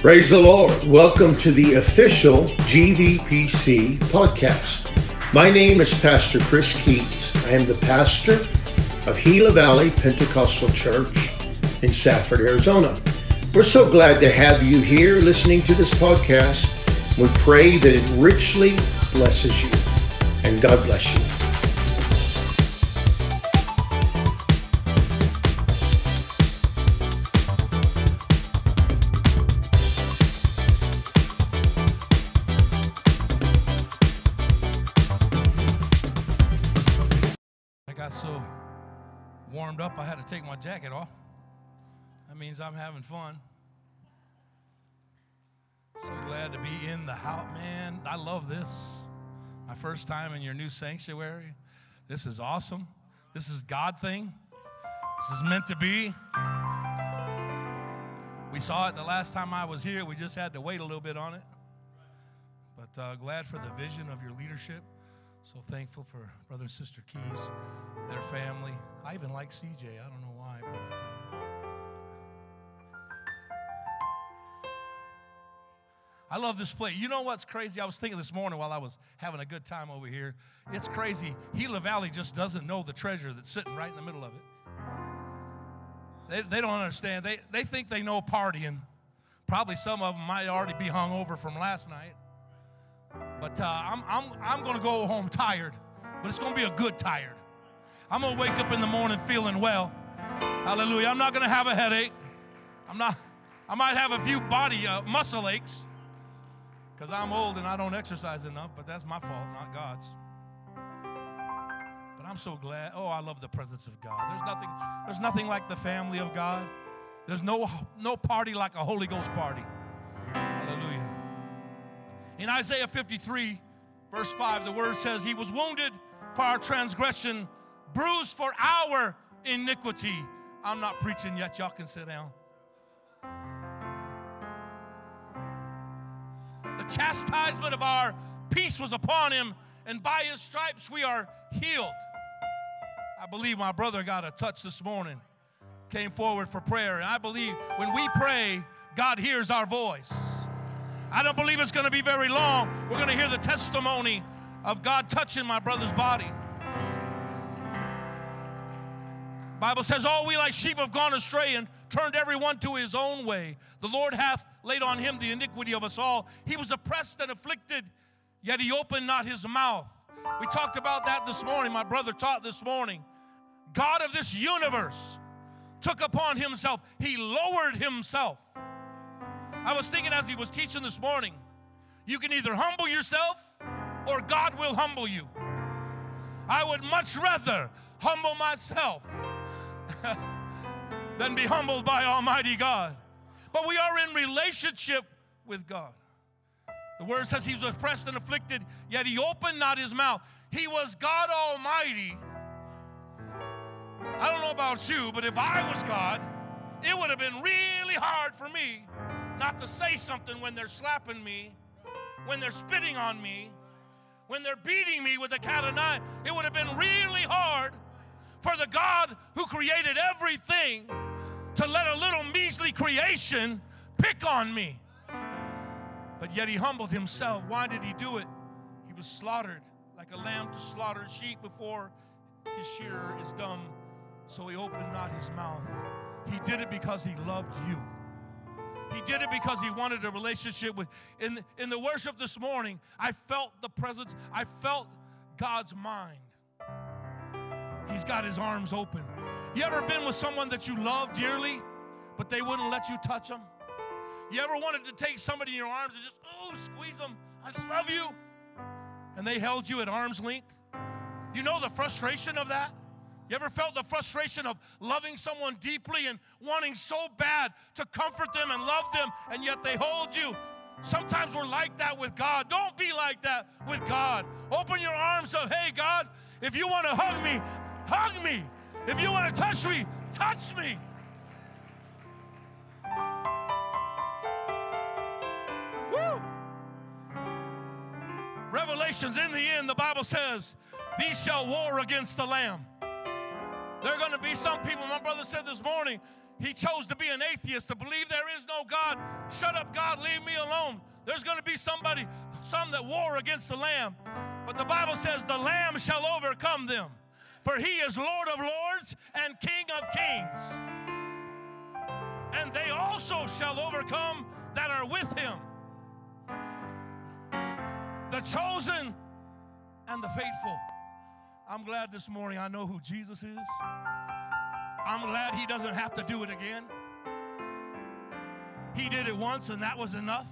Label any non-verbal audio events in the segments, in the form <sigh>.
Praise the Lord. Welcome to the official GVPC podcast. My name is Pastor Chris Keys. I am the pastor of Gila Valley Pentecostal Church in Safford, Arizona. We're so glad to have you here listening to this podcast. We pray that it richly blesses you. And God bless you. Warmed up I had to take my jacket off. That means I'm having fun. So glad to be in the house, man. I love this. My first time in your new sanctuary. This is awesome. This is God thing. This is meant to be. We saw it the last time I was here. We just had to wait a little bit on it. But uh, glad for the vision of your leadership. So thankful for brother and sister Keys, their family. I even like CJ. I don't know why, but I do. I love this place. You know what's crazy? I was thinking this morning while I was having a good time over here. It's crazy. Gila Valley just doesn't know the treasure that's sitting right in the middle of it. They, they don't understand. They, they think they know partying. Probably some of them might already be hung over from last night. But uh, I'm, I'm, I'm going to go home tired, but it's going to be a good tired. I'm going to wake up in the morning feeling well. Hallelujah. I'm not going to have a headache. I'm not, I might have a few body uh, muscle aches because I'm old and I don't exercise enough, but that's my fault, not God's. But I'm so glad. Oh, I love the presence of God. There's nothing, there's nothing like the family of God. There's no, no party like a Holy Ghost party. In Isaiah 53, verse 5, the word says, He was wounded for our transgression, bruised for our iniquity. I'm not preaching yet. Y'all can sit down. The chastisement of our peace was upon him, and by his stripes we are healed. I believe my brother got a touch this morning, came forward for prayer, and I believe when we pray, God hears our voice. I don't believe it's going to be very long. We're going to hear the testimony of God touching my brother's body. Bible says, All we like sheep have gone astray and turned everyone to his own way. The Lord hath laid on him the iniquity of us all. He was oppressed and afflicted, yet he opened not his mouth. We talked about that this morning. My brother taught this morning. God of this universe took upon himself, he lowered himself. I was thinking as he was teaching this morning, you can either humble yourself or God will humble you. I would much rather humble myself <laughs> than be humbled by Almighty God. But we are in relationship with God. The word says he was oppressed and afflicted, yet he opened not his mouth. He was God Almighty. I don't know about you, but if I was God, it would have been really hard for me not to say something when they're slapping me, when they're spitting on me, when they're beating me with a cat o' nine. It would have been really hard for the God who created everything to let a little measly creation pick on me. But yet he humbled himself. Why did he do it? He was slaughtered like a lamb to slaughter sheep before his shearer is dumb. So he opened not his mouth. He did it because he loved you. He did it because he wanted a relationship with. In, in the worship this morning, I felt the presence, I felt God's mind. He's got his arms open. You ever been with someone that you love dearly, but they wouldn't let you touch them? You ever wanted to take somebody in your arms and just, oh, squeeze them? I love you. And they held you at arm's length? You know the frustration of that? You ever felt the frustration of loving someone deeply and wanting so bad to comfort them and love them, and yet they hold you? Sometimes we're like that with God. Don't be like that with God. Open your arms up. Hey, God, if you want to hug me, hug me. If you want to touch me, touch me. Woo! Revelations, in the end, the Bible says, These shall war against the Lamb. There are going to be some people, my brother said this morning, he chose to be an atheist, to believe there is no God. Shut up, God, leave me alone. There's going to be somebody, some that war against the Lamb. But the Bible says, the Lamb shall overcome them. For he is Lord of lords and King of kings. And they also shall overcome that are with him. The chosen and the faithful. I'm glad this morning I know who Jesus is. I'm glad he doesn't have to do it again. He did it once and that was enough.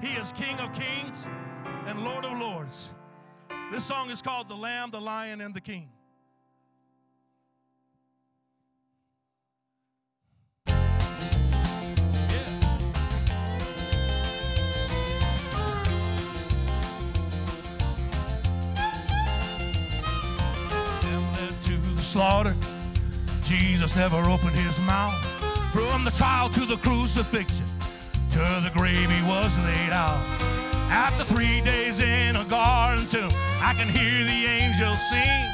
He is King of kings and Lord of lords. This song is called The Lamb, the Lion, and the King. Slaughter. Jesus never opened his mouth. From the trial to the crucifixion, to the grave he was laid out. After three days in a garden tomb, I can hear the angels sing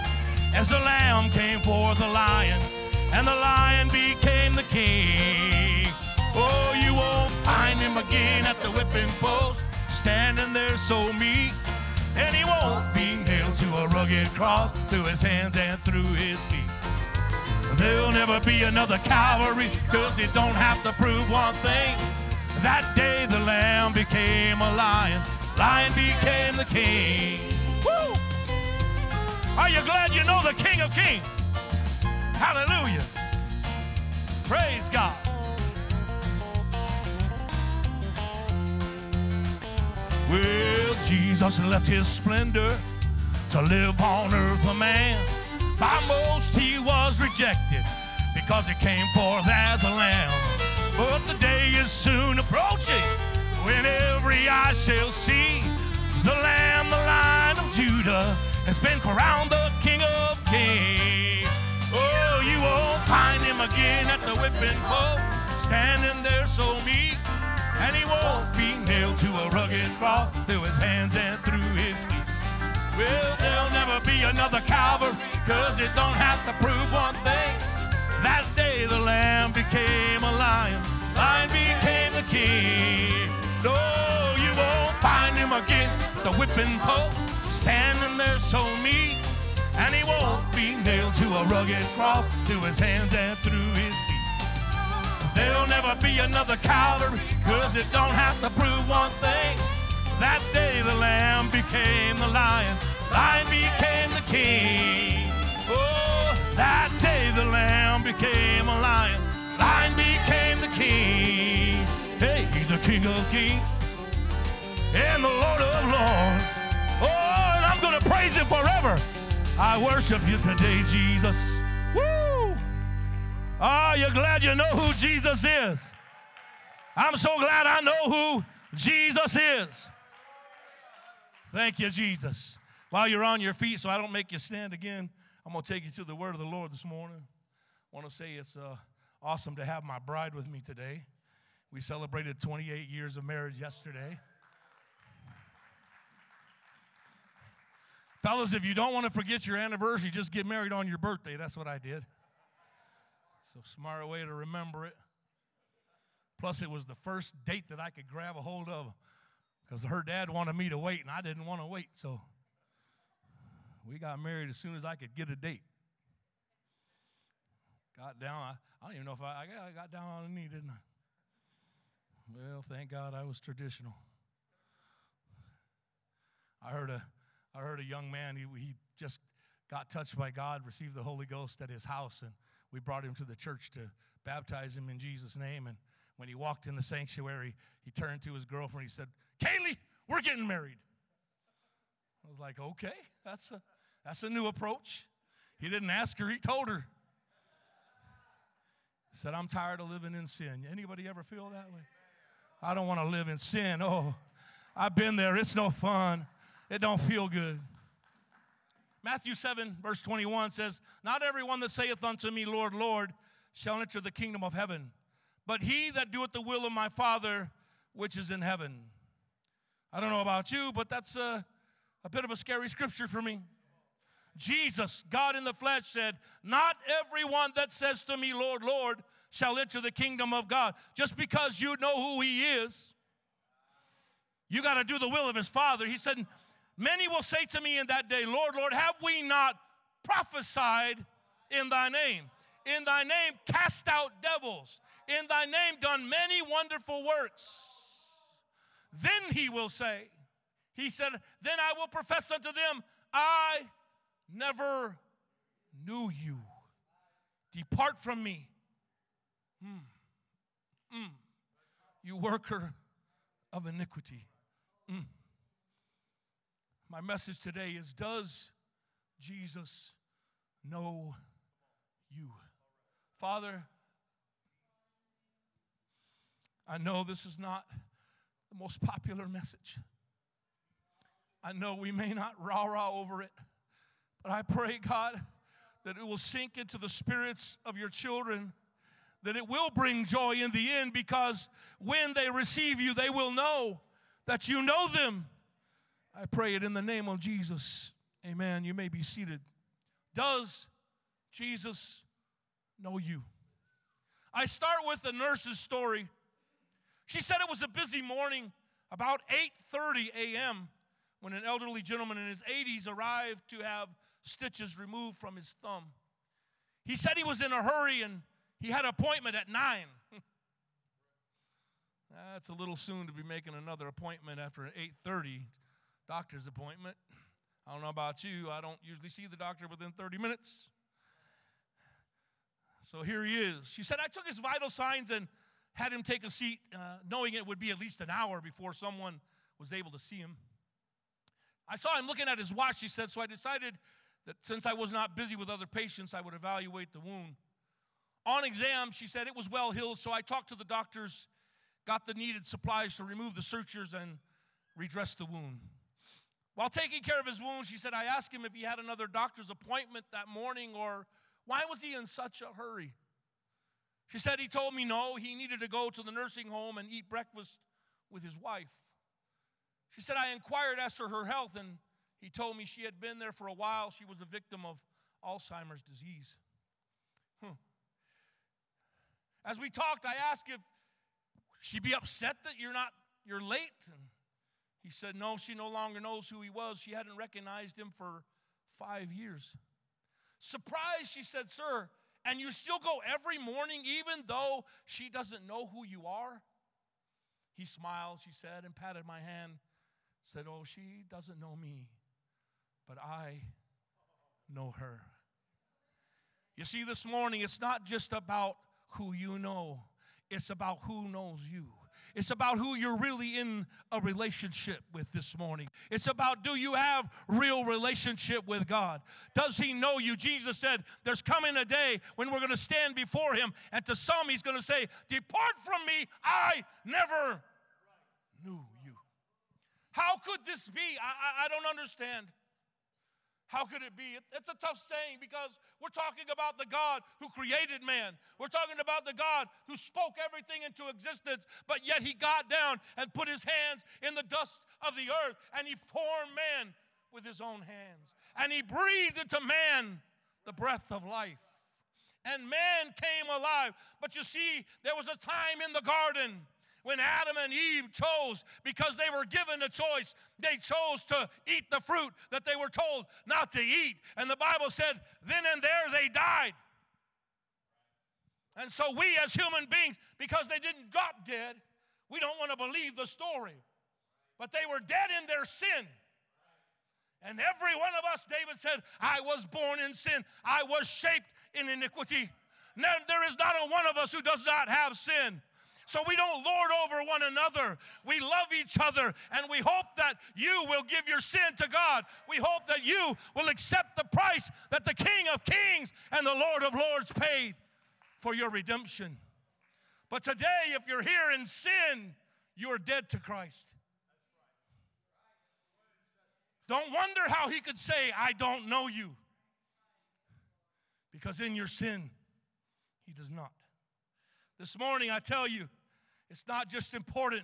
as the lamb came forth a lion, and the lion became the king. Oh, you won't find him again at the whipping post, standing there so meek. And he won't be to a rugged cross through his hands and through his feet. There'll never be another Calvary, cause it don't have to prove one thing. That day the lamb became a lion, lion became the king. Woo! Are you glad you know the King of Kings? Hallelujah. Praise God. Well, Jesus left his splendor to live on earth a man. By most he was rejected because he came forth as a lamb. But the day is soon approaching when every eye shall see the Lamb, the Lion of Judah, has been crowned the King of Kings. Oh, you won't find him again at the whipping post, standing there so meek. And he won't be nailed to a rugged cross through his hands and through his feet. Well, there'll never be another Calvary, cause it don't have to prove one thing. That day the lamb became a lion, lion became the king. No, you won't find him again, the whipping post, standing there so meek. And he won't be nailed to a rugged cross through his hands and through his feet. There'll never be another Calvary, cause it don't have to prove one thing. That day the lamb became the lion, lion became the king. Oh, that day the lamb became a lion, lion became the king. Hey, he's the king of kings and the lord of lords. Oh, and I'm going to praise him forever. I worship you today, Jesus. Woo! Are oh, you glad you know who Jesus is? I'm so glad I know who Jesus is. Thank you, Jesus. While you're on your feet, so I don't make you stand again, I'm going to take you to the word of the Lord this morning. I want to say it's uh, awesome to have my bride with me today. We celebrated 28 years of marriage yesterday. Fellas, if you don't want to forget your anniversary, just get married on your birthday. That's what I did. So, smart way to remember it. Plus, it was the first date that I could grab a hold of because her dad wanted me to wait, and I didn't want to wait. So we got married as soon as I could get a date. Got down. I, I don't even know if I, I got down on a knee, didn't I? Well, thank God I was traditional. I heard a, I heard a young man. He, he just got touched by God, received the Holy Ghost at his house, and we brought him to the church to baptize him in Jesus' name. And when he walked in the sanctuary, he turned to his girlfriend. He said, Kaylee, we're getting married. I was like, okay, that's a, that's a new approach. He didn't ask her, he told her. He said, I'm tired of living in sin. Anybody ever feel that way? I don't want to live in sin. Oh, I've been there. It's no fun. It don't feel good. Matthew 7, verse 21 says, Not everyone that saith unto me, Lord, Lord, shall enter the kingdom of heaven, but he that doeth the will of my Father which is in heaven. I don't know about you, but that's a, a bit of a scary scripture for me. Jesus, God in the flesh, said, Not everyone that says to me, Lord, Lord, shall enter the kingdom of God. Just because you know who He is, you got to do the will of His Father. He said, Many will say to me in that day, Lord, Lord, have we not prophesied in thy name? In thy name cast out devils. In thy name done many wonderful works. Then he will say, He said, Then I will profess unto them, I never knew you. Depart from me. Mm. Mm. You worker of iniquity. Mm. My message today is Does Jesus know you? Father, I know this is not the most popular message. I know we may not rah rah over it, but I pray, God, that it will sink into the spirits of your children, that it will bring joy in the end because when they receive you, they will know that you know them. I pray it in the name of Jesus. Amen. You may be seated. Does Jesus know you? I start with the nurse's story. She said it was a busy morning, about 8:30 a.m., when an elderly gentleman in his 80s arrived to have stitches removed from his thumb. He said he was in a hurry and he had an appointment at 9. <laughs> That's a little soon to be making another appointment after an 8:30 doctor's appointment. I don't know about you, I don't usually see the doctor within 30 minutes. So here he is. She said, I took his vital signs and had him take a seat, uh, knowing it would be at least an hour before someone was able to see him. I saw him looking at his watch, he said, so I decided that since I was not busy with other patients, I would evaluate the wound. On exam, she said it was well healed, so I talked to the doctors, got the needed supplies to remove the sutures and redress the wound. While taking care of his wound, she said, I asked him if he had another doctor's appointment that morning or why was he in such a hurry? She said he told me no, he needed to go to the nursing home and eat breakfast with his wife. She said, I inquired as to her health, and he told me she had been there for a while. She was a victim of Alzheimer's disease. Hmm. As we talked, I asked if she'd be upset that you're not you're late. And he said, No, she no longer knows who he was. She hadn't recognized him for five years. Surprised, she said, Sir, and you still go every morning even though she doesn't know who you are? He smiled, she said, and patted my hand, said, Oh, she doesn't know me, but I know her. You see, this morning, it's not just about who you know, it's about who knows you. It's about who you're really in a relationship with this morning. It's about do you have real relationship with God? Does he know you? Jesus said there's coming a day when we're going to stand before him and to some he's going to say, "Depart from me, I never knew you." How could this be? I, I, I don't understand. How could it be? It's a tough saying because we're talking about the God who created man. We're talking about the God who spoke everything into existence, but yet he got down and put his hands in the dust of the earth and he formed man with his own hands. And he breathed into man the breath of life. And man came alive. But you see, there was a time in the garden when Adam and Eve chose, because they were given a choice, they chose to eat the fruit that they were told not to eat. And the Bible said, then and there they died. And so we as human beings, because they didn't drop dead, we don't want to believe the story. But they were dead in their sin. And every one of us, David said, I was born in sin. I was shaped in iniquity. Now, there is not a one of us who does not have sin. So we don't lord over one another. We love each other and we hope that you will give your sin to God. We hope that you will accept the price that the King of Kings and the Lord of Lords paid for your redemption. But today, if you're here in sin, you are dead to Christ. Don't wonder how he could say, I don't know you. Because in your sin, he does not. This morning, I tell you, it's not just important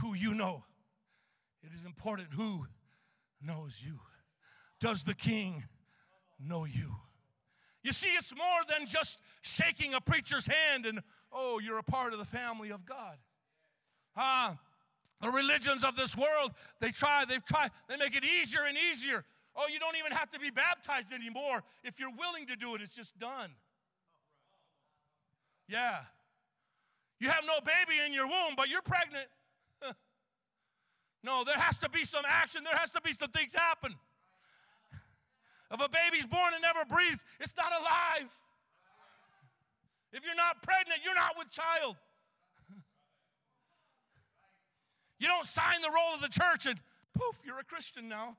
who you know, it is important who knows you. Does the king know you? You see, it's more than just shaking a preacher's hand and oh, you're a part of the family of God. Ah, the religions of this world, they try, they've tried, they make it easier and easier. Oh, you don't even have to be baptized anymore. If you're willing to do it, it's just done. Yeah. You have no baby in your womb, but you're pregnant. <laughs> no, there has to be some action, there has to be some things happen. If a baby's born and never breathes, it's not alive. If you're not pregnant, you're not with child. <laughs> You don't sign the roll of the church and poof, you're a Christian now.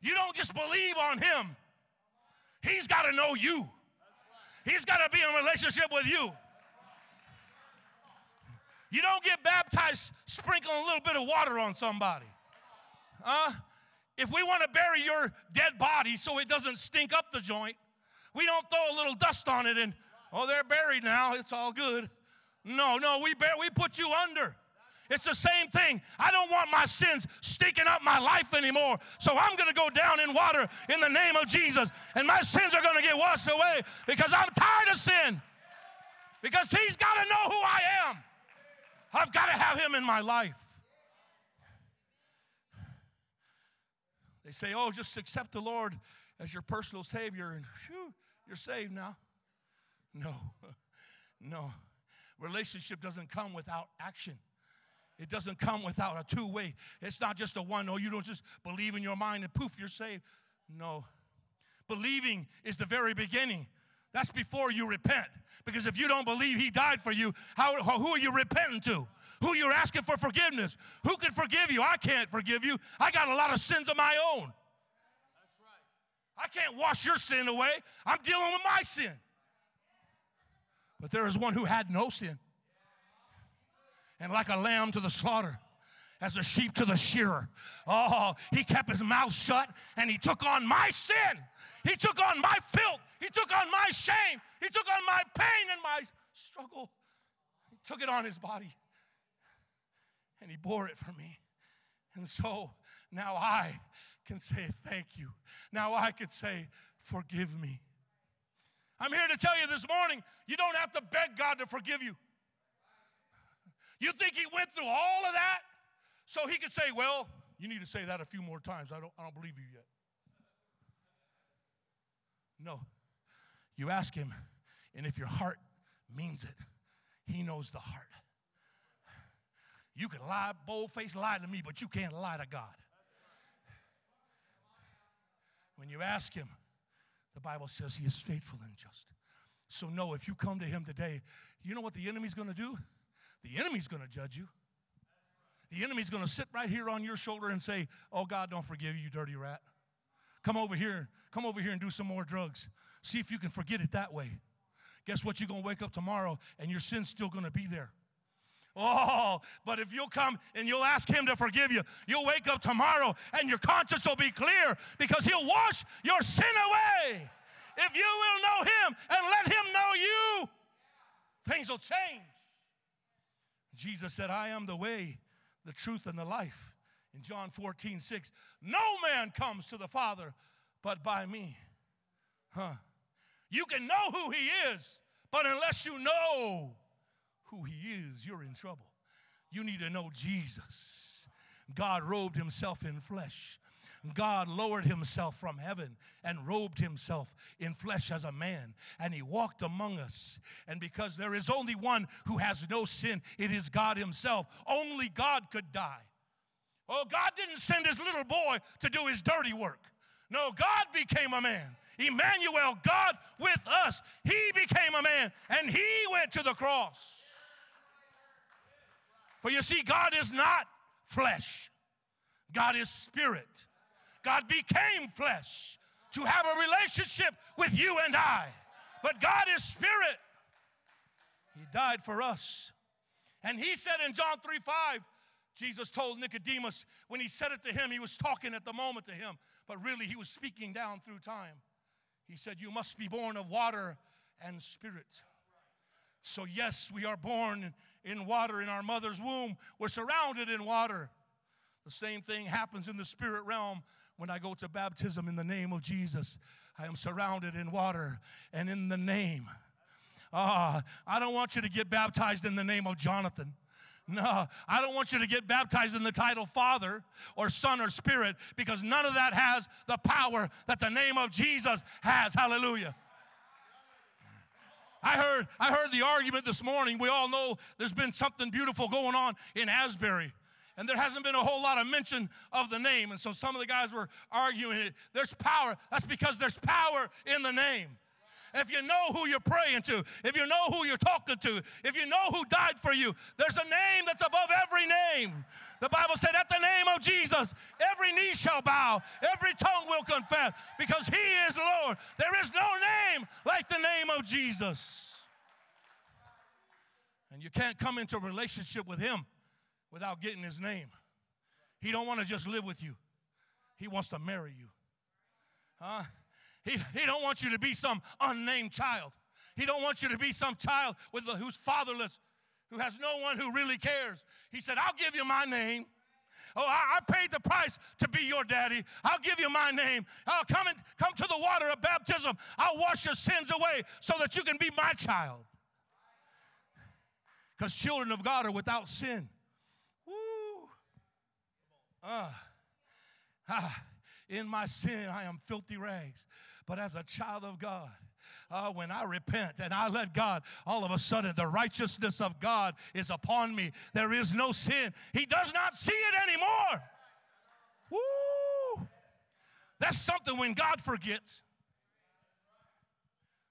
You don't just believe on him. He's got to know you. He's got to be in relationship with you. You don't get baptized sprinkling a little bit of water on somebody. Uh, if we want to bury your dead body so it doesn't stink up the joint, we don't throw a little dust on it and, oh, they're buried now. It's all good. No, no, we, bear, we put you under. It's the same thing. I don't want my sins stinking up my life anymore. So I'm going to go down in water in the name of Jesus. And my sins are going to get washed away because I'm tired of sin. Because He's got to know who I am. I've got to have Him in my life. They say, oh, just accept the Lord as your personal Savior and whew, you're saved now. No, <laughs> no. Relationship doesn't come without action. It doesn't come without a two way. It's not just a one, oh, you don't just believe in your mind and poof, you're saved. No. Believing is the very beginning. That's before you repent. Because if you don't believe He died for you, how, who are you repenting to? Who you're asking for forgiveness? Who can forgive you? I can't forgive you. I got a lot of sins of my own. Right. I can't wash your sin away. I'm dealing with my sin. But there is one who had no sin and like a lamb to the slaughter as a sheep to the shearer. Oh, he kept his mouth shut and he took on my sin. He took on my filth. He took on my shame. He took on my pain and my struggle. He took it on his body and he bore it for me. And so now I can say thank you. Now I can say, forgive me. I'm here to tell you this morning, you don't have to beg God to forgive you. You think he went through all of that so he could say, Well, you need to say that a few more times. I don't, I don't believe you yet. No. You ask him, and if your heart means it, he knows the heart. You can lie, bold faced lie to me, but you can't lie to God. When you ask him, the Bible says he is faithful and just. So, no, if you come to him today, you know what the enemy's gonna do? The enemy's going to judge you. The enemy's going to sit right here on your shoulder and say, Oh, God, don't forgive you, you dirty rat. Come over here. Come over here and do some more drugs. See if you can forget it that way. Guess what? You're going to wake up tomorrow and your sin's still going to be there. Oh, but if you'll come and you'll ask Him to forgive you, you'll wake up tomorrow and your conscience will be clear because He'll wash your sin away. If you will know Him and let Him know you, things will change. Jesus said, I am the way, the truth, and the life. In John 14, 6, no man comes to the Father but by me. Huh. You can know who he is, but unless you know who he is, you're in trouble. You need to know Jesus. God robed himself in flesh God lowered himself from heaven and robed himself in flesh as a man, and he walked among us. And because there is only one who has no sin, it is God himself. Only God could die. Oh, God didn't send his little boy to do his dirty work. No, God became a man. Emmanuel, God with us. He became a man and he went to the cross. For you see, God is not flesh, God is spirit. God became flesh to have a relationship with you and I. But God is spirit. He died for us. And he said in John 3 5, Jesus told Nicodemus, when he said it to him, he was talking at the moment to him, but really he was speaking down through time. He said, You must be born of water and spirit. So, yes, we are born in water in our mother's womb. We're surrounded in water. The same thing happens in the spirit realm when I go to baptism in the name of Jesus, I am surrounded in water and in the name Ah, I don't want you to get baptized in the name of Jonathan. No, I don't want you to get baptized in the title Father or Son or Spirit because none of that has the power that the name of Jesus has. Hallelujah. I heard, I heard the argument this morning. We all know there's been something beautiful going on in Asbury. And there hasn't been a whole lot of mention of the name. And so some of the guys were arguing it. There's power. That's because there's power in the name if you know who you're praying to, if you know who you're talking to, if you know who died for you, there's a name that's above every name. The Bible said, at the name of Jesus, every knee shall bow, every tongue will confess, because he is Lord. There is no name like the name of Jesus. And you can't come into a relationship with him without getting his name. He don't want to just live with you. He wants to marry you. Huh? He, he don't want you to be some unnamed child. He don't want you to be some child with the, who's fatherless, who has no one who really cares. He said, I'll give you my name. Oh, I, I, paid the price to be your daddy. I'll give you my name. I'll come and come to the water of baptism. I'll wash your sins away so that you can be my child. Because children of God are without sin. Woo. Uh, ah, in my sin, I am filthy rags. But as a child of God, uh, when I repent and I let God, all of a sudden the righteousness of God is upon me. There is no sin. He does not see it anymore. Woo! That's something when God forgets.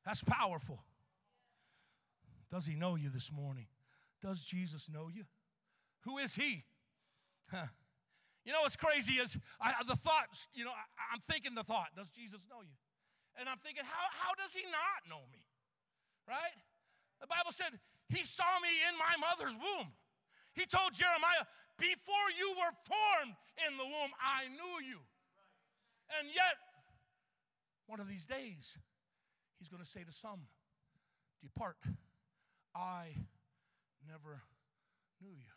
That's powerful. Does he know you this morning? Does Jesus know you? Who is he? Huh. You know what's crazy is I, the thoughts, you know, I, I'm thinking the thought, does Jesus know you? And I'm thinking, how, how does he not know me? Right? The Bible said, He saw me in my mother's womb. He told Jeremiah, Before you were formed in the womb, I knew you. And yet, one of these days, He's going to say to some, Depart, I never knew you.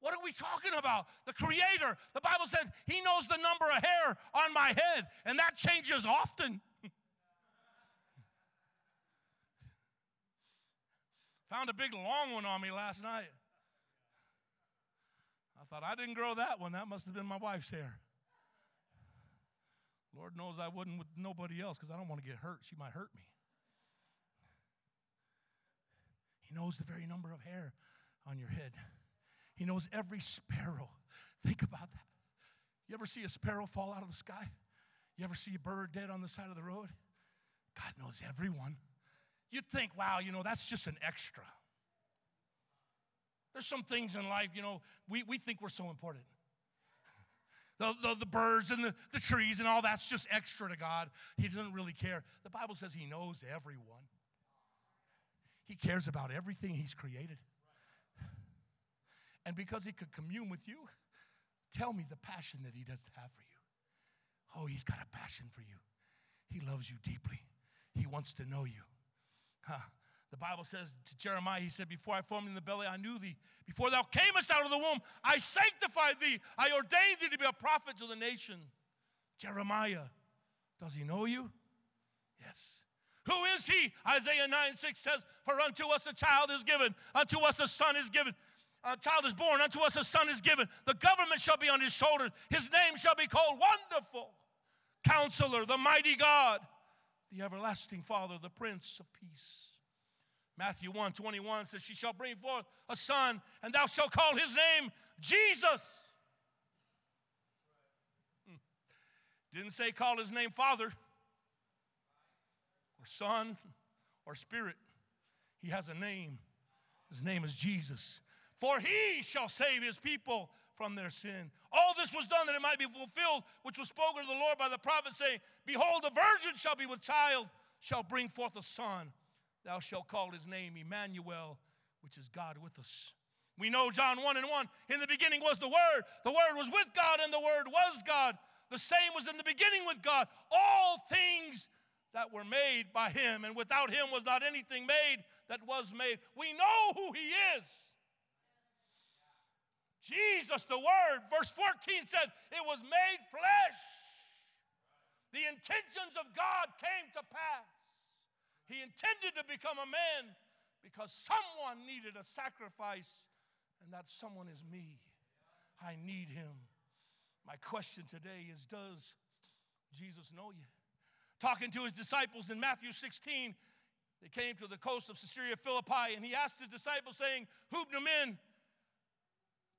What are we talking about? The Creator. The Bible says He knows the number of hair on my head, and that changes often. Found a big long one on me last night. I thought, I didn't grow that one. That must have been my wife's hair. Lord knows I wouldn't with nobody else because I don't want to get hurt. She might hurt me. He knows the very number of hair on your head, He knows every sparrow. Think about that. You ever see a sparrow fall out of the sky? You ever see a bird dead on the side of the road? God knows everyone. You'd think, wow, you know, that's just an extra. There's some things in life, you know, we, we think we're so important. <laughs> The, the, the, birds and the, the trees and all that's just extra to God. He doesn't really care. The Bible says He knows everyone, He cares about everything He's created. And because He could commune with you, tell me the passion that He does have for you. Oh, He's got a passion for you. He loves you deeply, He wants to know you. Huh. The Bible says to Jeremiah, he said, Before I formed in the belly, I knew thee. Before thou camest out of the womb, I sanctified thee. I ordained thee to be a prophet to the nation. Jeremiah, does he know you? Yes. Who is he? Isaiah 9 6 says, For unto us a child is given, unto us a son is given. A child is born, unto us a son is given. The government shall be on his shoulders. His name shall be called Wonderful, Counselor, the Mighty God the everlasting Father, the Prince of Peace. Matthew 1 21 says, She shall bring forth a son, and thou shalt call his name Jesus. Hmm. Didn't say call his name Father or Son or Spirit. He has a name. His name is Jesus. For he shall save his people from their sin. All this was done that it might be fulfilled, which was spoken to the Lord by the prophet, saying, Behold, a virgin shall be with child, shall bring forth a son. Thou shalt call his name Emmanuel, which is God with us. We know John 1 and 1. In the beginning was the Word. The Word was with God, and the Word was God. The same was in the beginning with God. All things that were made by him, and without him was not anything made that was made. We know who he is. Jesus, the Word, verse 14 said, it was made flesh. The intentions of God came to pass. He intended to become a man because someone needed a sacrifice, and that someone is me. I need him. My question today is Does Jesus know you? Talking to his disciples in Matthew 16, they came to the coast of Caesarea Philippi, and he asked his disciples, saying, Who do men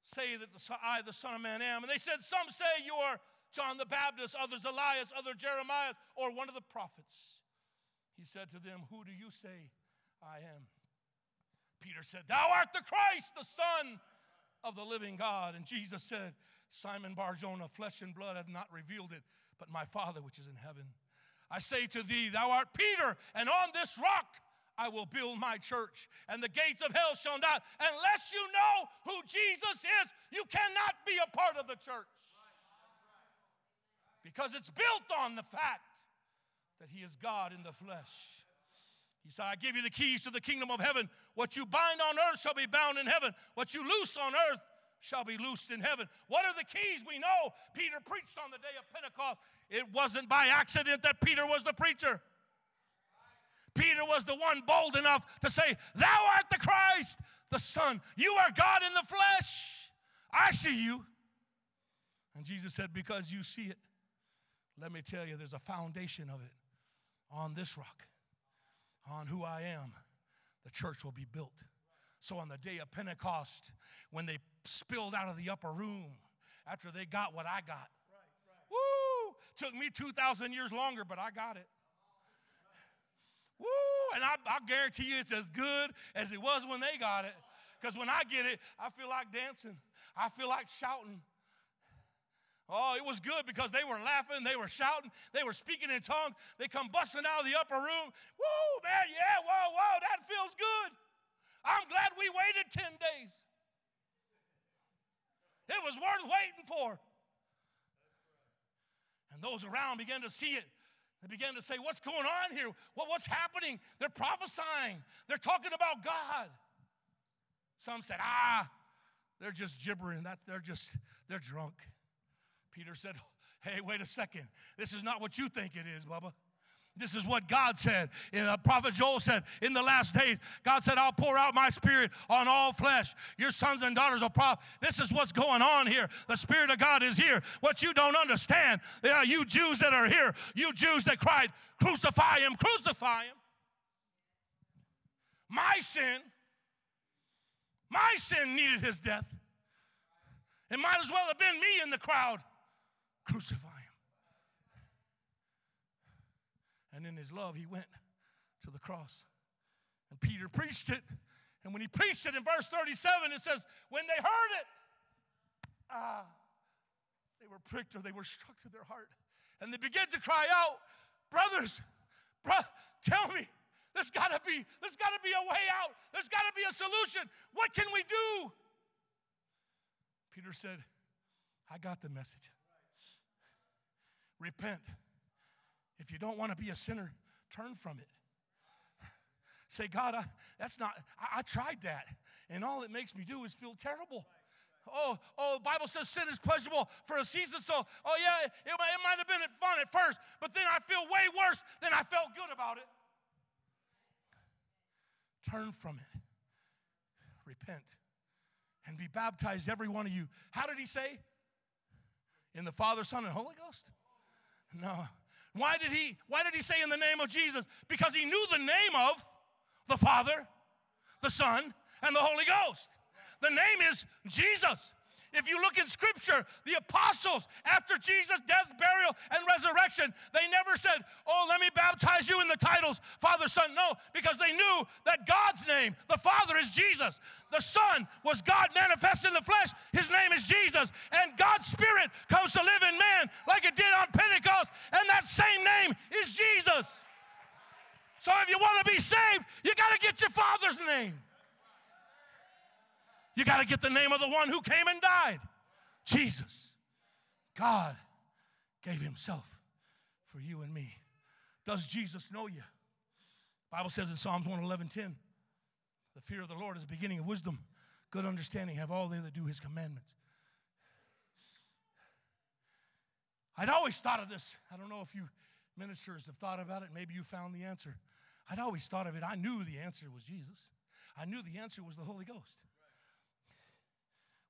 say that the, I, the Son of Man, am? And they said, Some say you're John the Baptist, others Elias, others Jeremiah, or one of the prophets. He said to them, Who do you say I am? Peter said, Thou art the Christ, the Son of the living God. And Jesus said, Simon Barjona, flesh and blood have not revealed it, but my Father which is in heaven. I say to thee, Thou art Peter, and on this rock I will build my church, and the gates of hell shall not. Unless you know who Jesus is, you cannot be a part of the church. Because it's built on the fact that He is God in the flesh. He said, I give you the keys to the kingdom of heaven. What you bind on earth shall be bound in heaven. What you loose on earth shall be loosed in heaven. What are the keys? We know Peter preached on the day of Pentecost. It wasn't by accident that Peter was the preacher. Peter was the one bold enough to say, Thou art the Christ, the Son. You are God in the flesh. I see you. And Jesus said, Because you see it, let me tell you, there's a foundation of it on this rock on who I am, the church will be built. So on the day of Pentecost, when they spilled out of the upper room after they got what I got, woo, took me 2,000 years longer, but I got it. Woo, and I, I guarantee you it's as good as it was when they got it. Because when I get it, I feel like dancing, I feel like shouting. Oh, it was good because they were laughing, they were shouting, they were speaking in tongues. They come busting out of the upper room. Woo, man, yeah, whoa, whoa, that feels good. I'm glad we waited 10 days. It was worth waiting for. And those around began to see it. They began to say, What's going on here? What, what's happening? They're prophesying, they're talking about God. Some said, Ah, they're just gibbering. That they're just, they're drunk. Peter said, Hey, wait a second. This is not what you think it is, Bubba. This is what God said. Uh, Prophet Joel said, In the last days, God said, I'll pour out my spirit on all flesh. Your sons and daughters will prop. This is what's going on here. The Spirit of God is here. What you don't understand, uh, you Jews that are here, you Jews that cried, Crucify him, crucify him. My sin, my sin needed his death. It might as well have been me in the crowd. Crucify him. And in his love, he went to the cross. And Peter preached it. And when he preached it in verse 37, it says, When they heard it, ah, they were pricked or they were struck to their heart. And they began to cry out, Brothers, bro, tell me, there's gotta be, there's gotta be a way out. There's gotta be a solution. What can we do? Peter said, I got the message. Repent. If you don't want to be a sinner, turn from it. Say, God, I, that's not, I, I tried that. And all it makes me do is feel terrible. Oh, oh, the Bible says sin is pleasurable for a season. So, oh yeah, it, it might have been fun at first, but then I feel way worse than I felt good about it. Turn from it. Repent. And be baptized, every one of you. How did he say? In the Father, Son, and Holy Ghost? No. Why did he why did he say in the name of Jesus? Because he knew the name of the Father, the Son, and the Holy Ghost. The name is Jesus. If you look in scripture, the apostles, after Jesus' death, burial, and resurrection, they never said, Oh, let me baptize you in the titles, Father, Son. No, because they knew that God's name, the Father, is Jesus. The Son was God manifest in the flesh. His name is Jesus. And God's Spirit comes to live in man like it did on Pentecost. And that same name is Jesus. So if you want to be saved, you got to get your Father's name. You got to get the name of the one who came and died Jesus. God gave himself for you and me. Does Jesus know you? Bible says in Psalms 111:10, the fear of the Lord is the beginning of wisdom. Good understanding have all they that do his commandments. I'd always thought of this. I don't know if you ministers have thought about it. Maybe you found the answer. I'd always thought of it. I knew the answer was Jesus. I knew the answer was the Holy Ghost.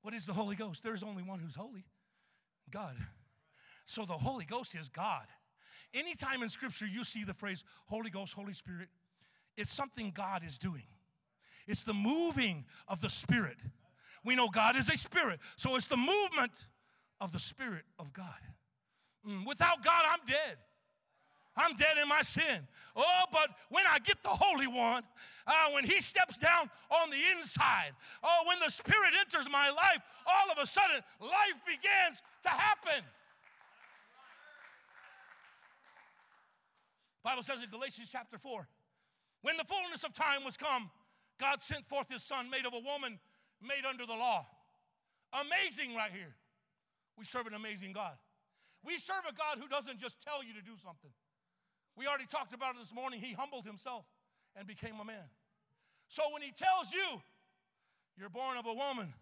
What is the Holy Ghost? There's only one who's holy God. So the Holy Ghost is God. Anytime in Scripture you see the phrase Holy Ghost, Holy Spirit, it's something God is doing. It's the moving of the Spirit. We know God is a spirit, so it's the movement of the Spirit of God. Mm, without God, I'm dead. I'm dead in my sin. Oh, but when I get the Holy One, uh, when He steps down on the inside, oh, when the Spirit enters my life, all of a sudden life begins to happen. Bible says in Galatians chapter 4, when the fullness of time was come, God sent forth his son, made of a woman, made under the law. Amazing right here. We serve an amazing God. We serve a God who doesn't just tell you to do something. We already talked about it this morning. He humbled himself and became a man. So when he tells you, you're born of a woman,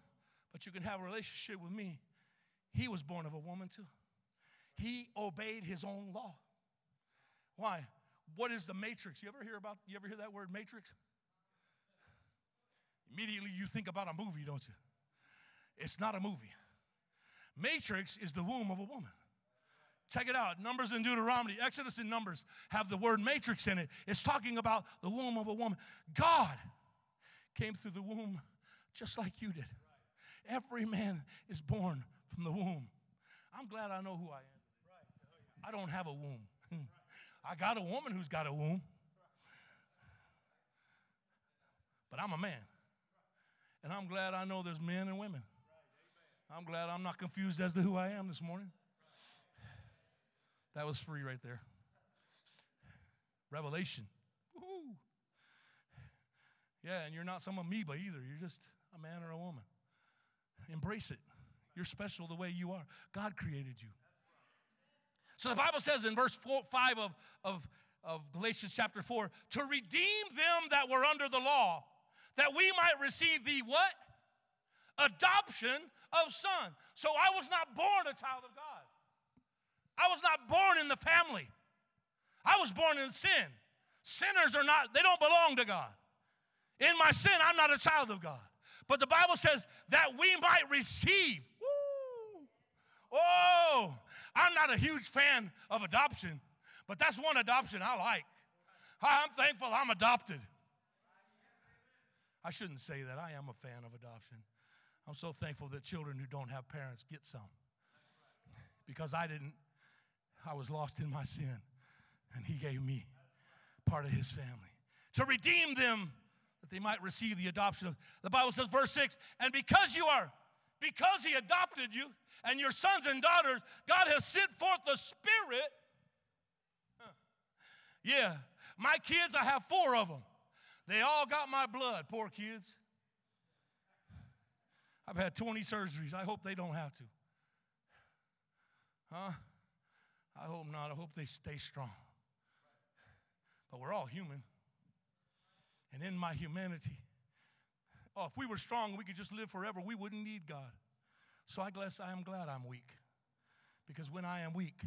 but you can have a relationship with me, he was born of a woman too. He obeyed his own law. Why? What is the matrix? You ever hear about you ever hear that word matrix? Immediately you think about a movie, don't you? It's not a movie. Matrix is the womb of a woman. Check it out. Numbers and Deuteronomy, Exodus and Numbers have the word matrix in it. It's talking about the womb of a woman. God came through the womb just like you did. Every man is born from the womb. I'm glad I know who I am. I don't have a womb. <laughs> I got a woman who's got a womb. But I'm a man. And I'm glad I know there's men and women. I'm glad I'm not confused as to who I am this morning. That was free right there. Revelation. Woo-hoo. Yeah, and you're not some amoeba either. You're just a man or a woman. Embrace it. You're special the way you are. God created you. So the Bible says in verse four, 5 of, of, of Galatians chapter 4 to redeem them that were under the law, that we might receive the what? Adoption of son. So I was not born a child of God. I was not born in the family. I was born in sin. Sinners are not, they don't belong to God. In my sin, I'm not a child of God. But the Bible says that we might receive. Woo! Oh, I'm not a huge fan of adoption, but that's one adoption I like. I'm thankful I'm adopted. I shouldn't say that. I am a fan of adoption. I'm so thankful that children who don't have parents get some. Because I didn't, I was lost in my sin, and He gave me part of His family to redeem them that they might receive the adoption of. The Bible says, verse 6, and because you are, because He adopted you and your sons and daughters, God has sent forth the Spirit. Huh. Yeah, my kids, I have four of them. They all got my blood, poor kids. I've had 20 surgeries. I hope they don't have to. Huh? I hope not. I hope they stay strong. But we're all human. And in my humanity, oh, if we were strong, we could just live forever, we wouldn't need God. So I guess I am glad I'm weak. Because when I am weak,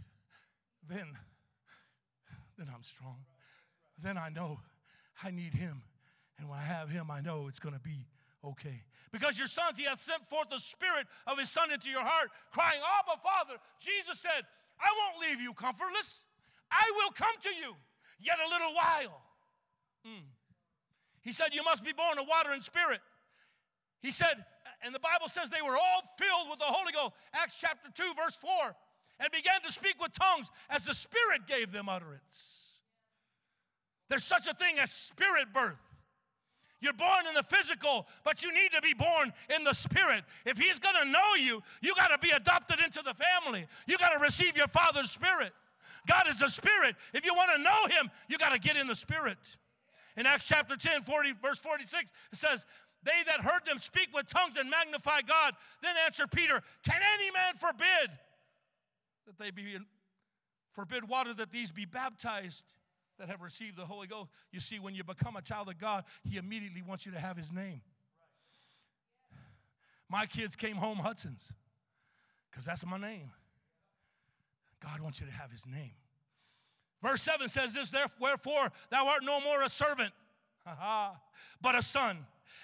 then, then I'm strong. Then I know I need Him. And when I have Him, I know it's going to be okay. Because your sons, He hath sent forth the Spirit of His Son into your heart, crying, Abba, Father. Jesus said, I won't leave you comfortless. I will come to you yet a little while. Mm. He said, You must be born of water and spirit. He said, and the Bible says they were all filled with the Holy Ghost. Acts chapter 2, verse 4, and began to speak with tongues as the Spirit gave them utterance. There's such a thing as spirit birth. You're born in the physical, but you need to be born in the spirit. If he's going to know you, you got to be adopted into the family. You got to receive your father's spirit. God is a spirit. If you want to know him, you got to get in the spirit. In Acts chapter 10, 40, verse 46, it says, They that heard them speak with tongues and magnify God, then answered Peter, Can any man forbid that they be forbid water that these be baptized that have received the Holy Ghost? You see, when you become a child of God, He immediately wants you to have His name. My kids came home Hudson's because that's my name. God wants you to have His name. Verse 7 says this, wherefore thou art no more a servant, but a son.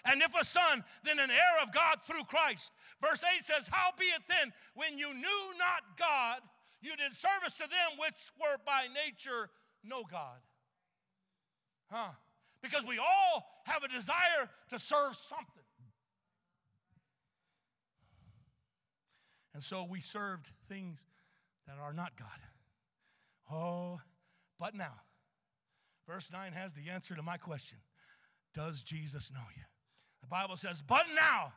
And if a son, then an heir of God through Christ. Verse 8 says, Howbeit then, when you knew not God, you did service to them which were by nature no God. Huh? Because we all have a desire to serve something. And so we served things that are not God. Oh, but now, verse 9 has the answer to my question Does Jesus know you? The Bible says, But now,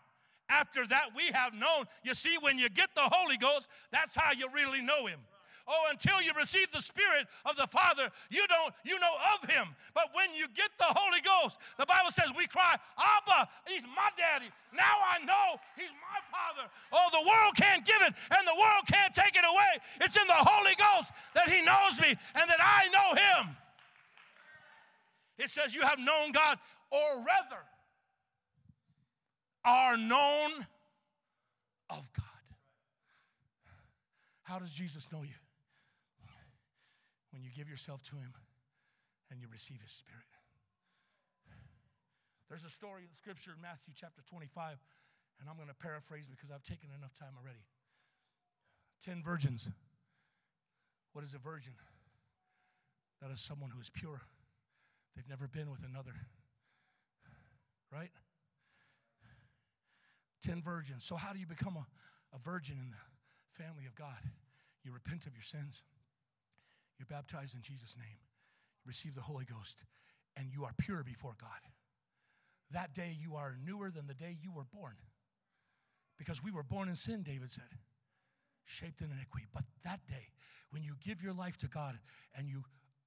after that we have known, you see, when you get the Holy Ghost, that's how you really know Him. Oh, until you receive the Spirit of the Father, you don't, you know of Him. But when you get the Holy Ghost, the Bible says we cry, Abba, He's my daddy. Now I know He's my Father. Oh, the world can't give it, and the world can't take it away. It's in the Holy Ghost that He knows me and that I know Him. It says, You have known God, or rather, are known of God. How does Jesus know you? Give yourself to Him and you receive His Spirit. There's a story in Scripture in Matthew chapter 25, and I'm going to paraphrase because I've taken enough time already. Ten virgins. What is a virgin? That is someone who is pure. They've never been with another. Right? Ten virgins. So, how do you become a, a virgin in the family of God? You repent of your sins, you're baptized in Jesus' name, you receive the Holy Ghost, and you are pure before God. That day you are newer than the day you were born. Because we were born in sin, David said, shaped in iniquity. But that day, when you give your life to God and you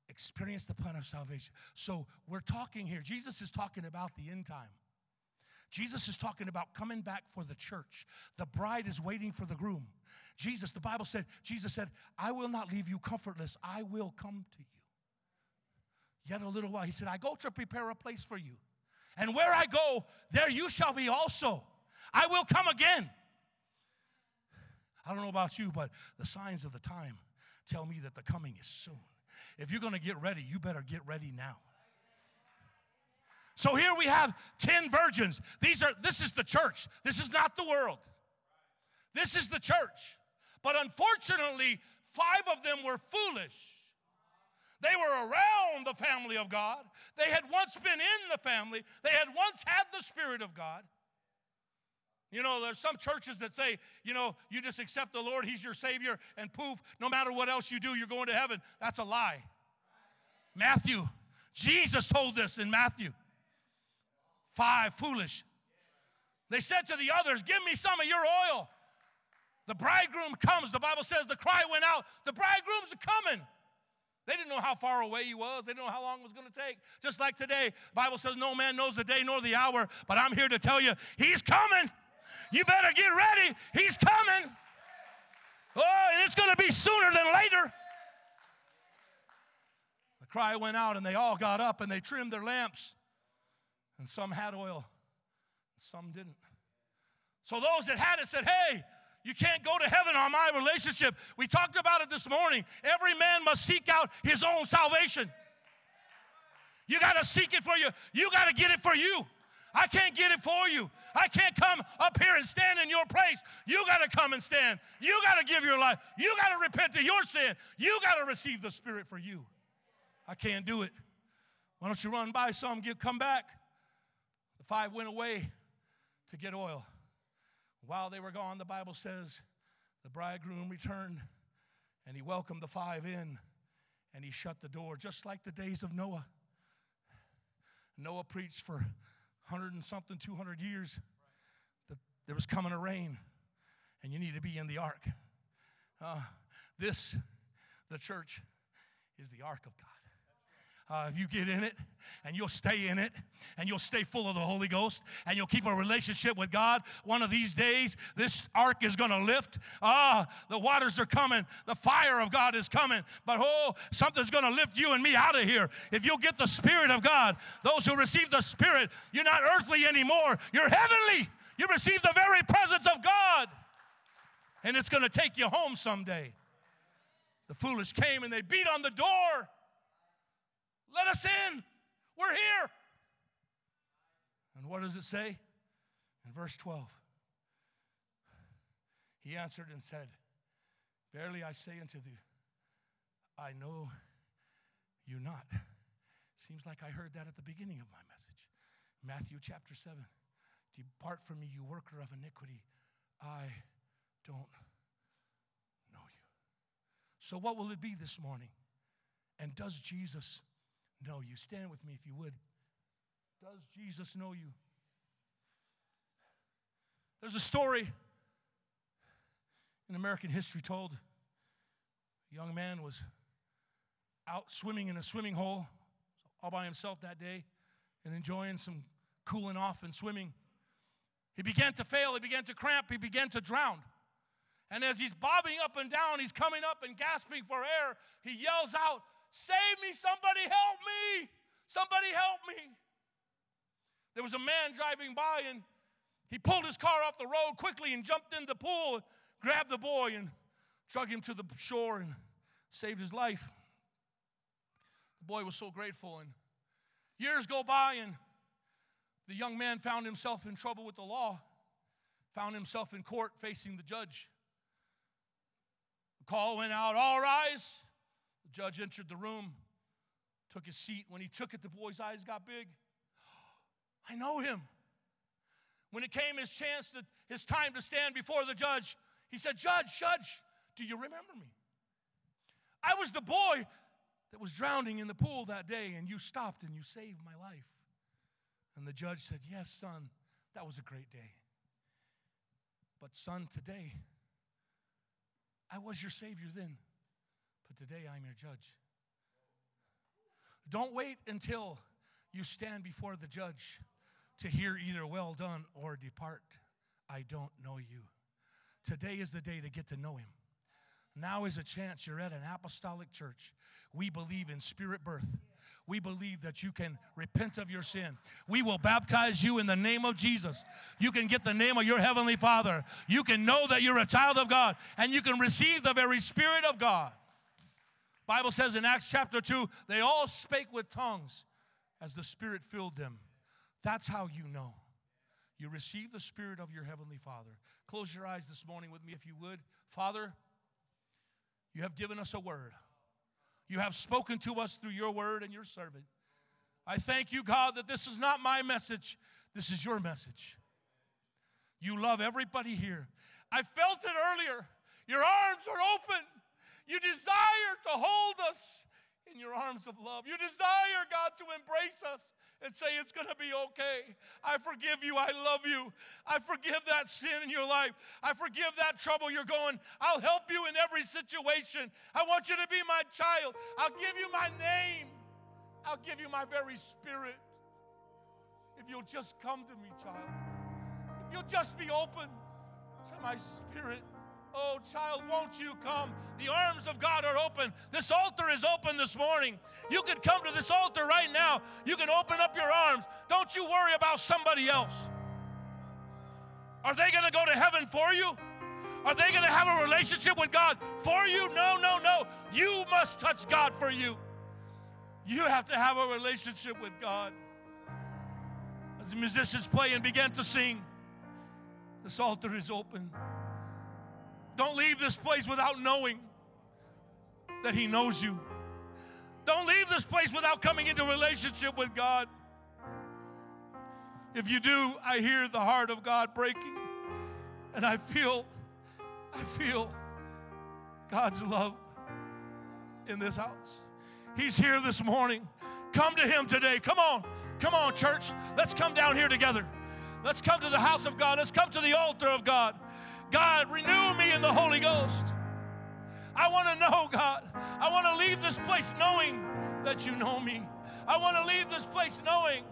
experience the plan of salvation. So we're talking here, Jesus is talking about the end time. Jesus is talking about coming back for the church. The bride is waiting for the groom. Jesus, the Bible said, Jesus said, I will not leave you comfortless. I will come to you. Yet a little while, he said, I go to prepare a place for you. And where I go, there you shall be also. I will come again. I don't know about you, but the signs of the time tell me that the coming is soon. If you're going to get ready, you better get ready now. So here we have 10 virgins. These are this is the church. This is not the world. This is the church. But unfortunately, 5 of them were foolish. They were around the family of God. They had once been in the family. They had once had the spirit of God. You know, there's some churches that say, you know, you just accept the Lord, He's your Savior, and poof, no matter what else you do, you're going to heaven. That's a lie. Matthew, Jesus told this in Matthew. Five, foolish. They said to the others, Give me some of your oil. The bridegroom comes. The Bible says the cry went out. The bridegrooms are coming. They didn't know how far away he was. They didn't know how long it was going to take. Just like today, Bible says no man knows the day nor the hour, but I'm here to tell you, he's coming. You better get ready. He's coming. Oh, and it's going to be sooner than later. The cry went out, and they all got up and they trimmed their lamps. And some had oil, some didn't. So those that had it said, Hey, you can't go to heaven on my relationship. We talked about it this morning. Every man must seek out his own salvation. You got to seek it for you. You got to get it for you. I can't get it for you. I can't come up here and stand in your place. You got to come and stand. You got to give your life. You got to repent of your sin. You got to receive the Spirit for you. I can't do it. Why don't you run by some, get, come back? Five went away to get oil. While they were gone, the Bible says the bridegroom returned and he welcomed the five in and he shut the door, just like the days of Noah. Noah preached for 100 and something, 200 years that there was coming a rain and you need to be in the ark. Uh, this, the church, is the ark of God. Uh, if you get in it and you'll stay in it and you'll stay full of the Holy Ghost and you'll keep a relationship with God, one of these days this ark is going to lift. Ah, the waters are coming. The fire of God is coming. But oh, something's going to lift you and me out of here. If you'll get the Spirit of God, those who receive the Spirit, you're not earthly anymore, you're heavenly. You receive the very presence of God. And it's going to take you home someday. The foolish came and they beat on the door. Let us in. We're here. And what does it say? In verse 12, he answered and said, Verily I say unto thee, I know you not. Seems like I heard that at the beginning of my message. Matthew chapter 7. Depart from me, you worker of iniquity. I don't know you. So, what will it be this morning? And does Jesus know you? Stand with me if you would. Does Jesus know you? There's a story in American history told. A young man was out swimming in a swimming hole all by himself that day and enjoying some cooling off and swimming. He began to fail, he began to cramp, he began to drown. And as he's bobbing up and down, he's coming up and gasping for air. He yells out, Save me, somebody help me! Somebody help me! There was a man driving by and he pulled his car off the road quickly and jumped in the pool, grabbed the boy and drug him to the shore and saved his life. The boy was so grateful. And years go by, and the young man found himself in trouble with the law, found himself in court facing the judge. The call went out, all rise. The judge entered the room, took his seat. When he took it, the boy's eyes got big. <gasps> I know him. When it came his chance, to, his time to stand before the judge, he said, Judge, Judge, do you remember me? I was the boy that was drowning in the pool that day, and you stopped and you saved my life. And the judge said, Yes, son, that was a great day. But, son, today, I was your Savior then, but today I'm your judge. Don't wait until you stand before the judge to hear either well done or depart. I don't know you. Today is the day to get to know him. Now is a chance you're at an apostolic church. We believe in spirit birth. We believe that you can repent of your sin. We will baptize you in the name of Jesus. You can get the name of your heavenly Father. You can know that you're a child of God and you can receive the very spirit of God. Bible says in Acts chapter 2, they all spake with tongues as the spirit filled them. That's how you know. You receive the Spirit of your Heavenly Father. Close your eyes this morning with me, if you would. Father, you have given us a word. You have spoken to us through your word and your servant. I thank you, God, that this is not my message, this is your message. You love everybody here. I felt it earlier. Your arms are open. You desire to hold us in your arms of love. You desire, God, to embrace us and say, It's going to be okay. I forgive you. I love you. I forgive that sin in your life. I forgive that trouble you're going. I'll help you in every situation. I want you to be my child. I'll give you my name. I'll give you my very spirit. If you'll just come to me, child. If you'll just be open to my spirit. Oh, child, won't you come? The arms of God are open. This altar is open this morning. You can come to this altar right now. You can open up your arms. Don't you worry about somebody else. Are they going to go to heaven for you? Are they going to have a relationship with God for you? No, no, no. You must touch God for you. You have to have a relationship with God. As the musicians play and begin to sing, this altar is open. Don't leave this place without knowing that He knows you. Don't leave this place without coming into relationship with God. If you do, I hear the heart of God breaking. And I feel, I feel God's love in this house. He's here this morning. Come to Him today. Come on. Come on, church. Let's come down here together. Let's come to the house of God. Let's come to the altar of God. God, renew me in the Holy Ghost. I want to know, God. I want to leave this place knowing that you know me. I want to leave this place knowing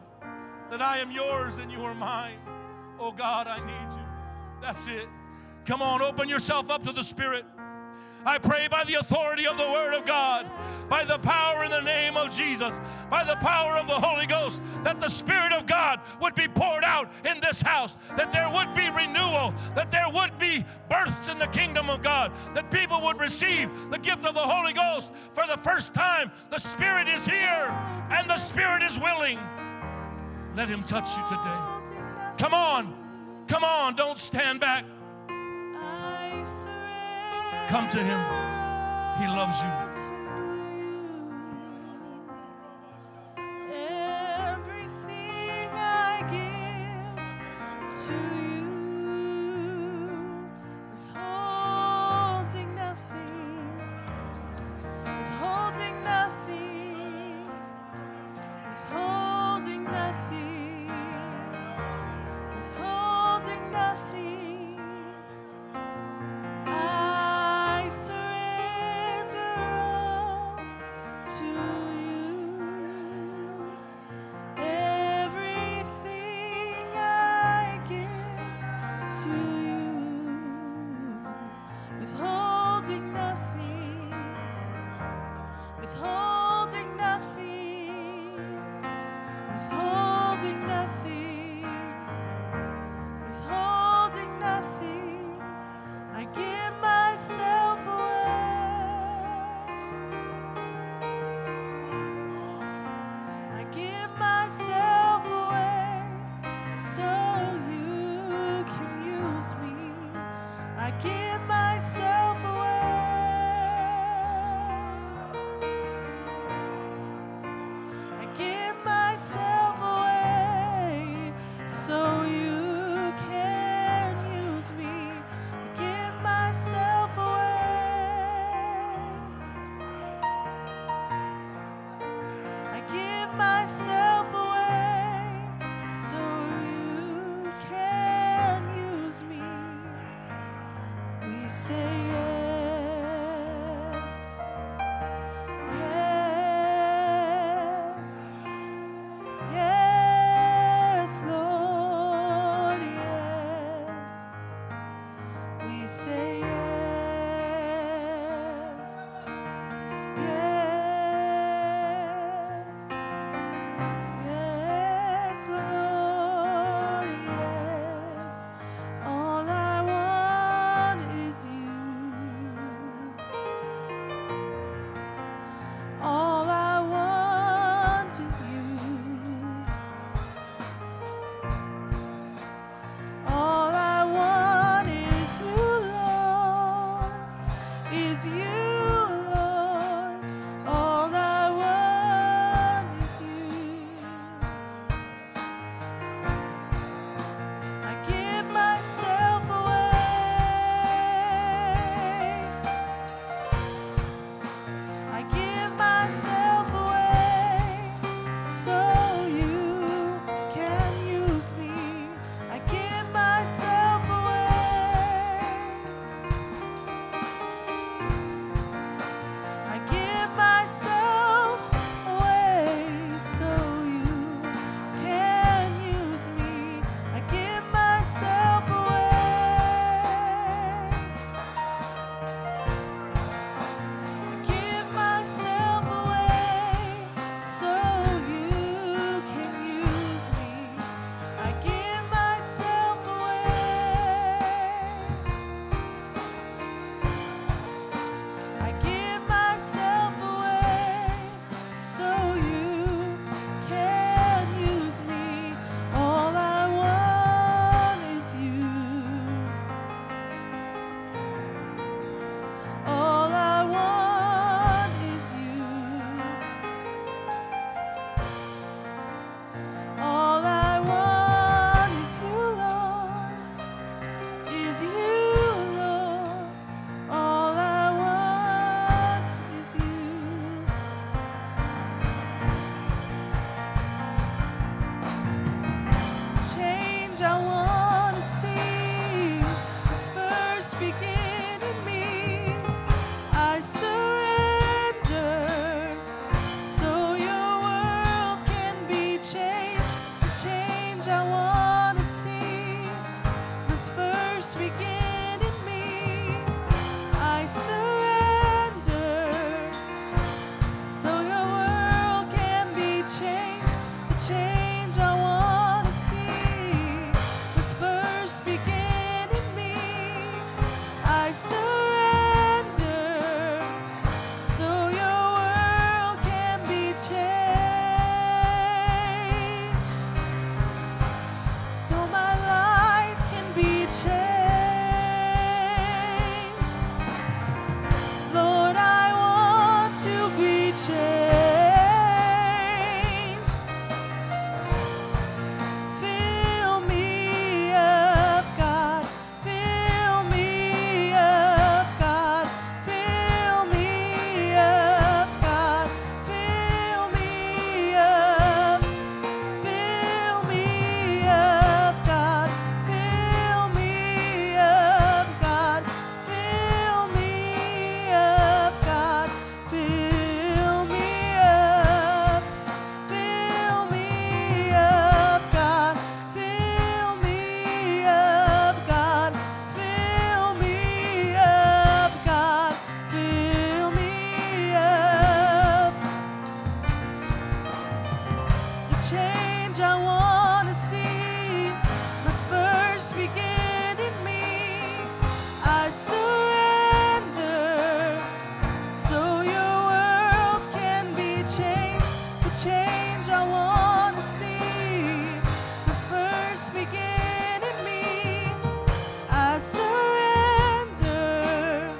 that I am yours and you are mine. Oh, God, I need you. That's it. Come on, open yourself up to the Spirit. I pray by the authority of the Word of God, by the power in the name of Jesus, by the power of the Holy Ghost, that the Spirit of God would be poured out in this house, that there would be renewal, that there would be births in the kingdom of God, that people would receive the gift of the Holy Ghost for the first time. The Spirit is here and the Spirit is willing. Let Him touch you today. Come on. Come on. Don't stand back. Come to him. He loves you.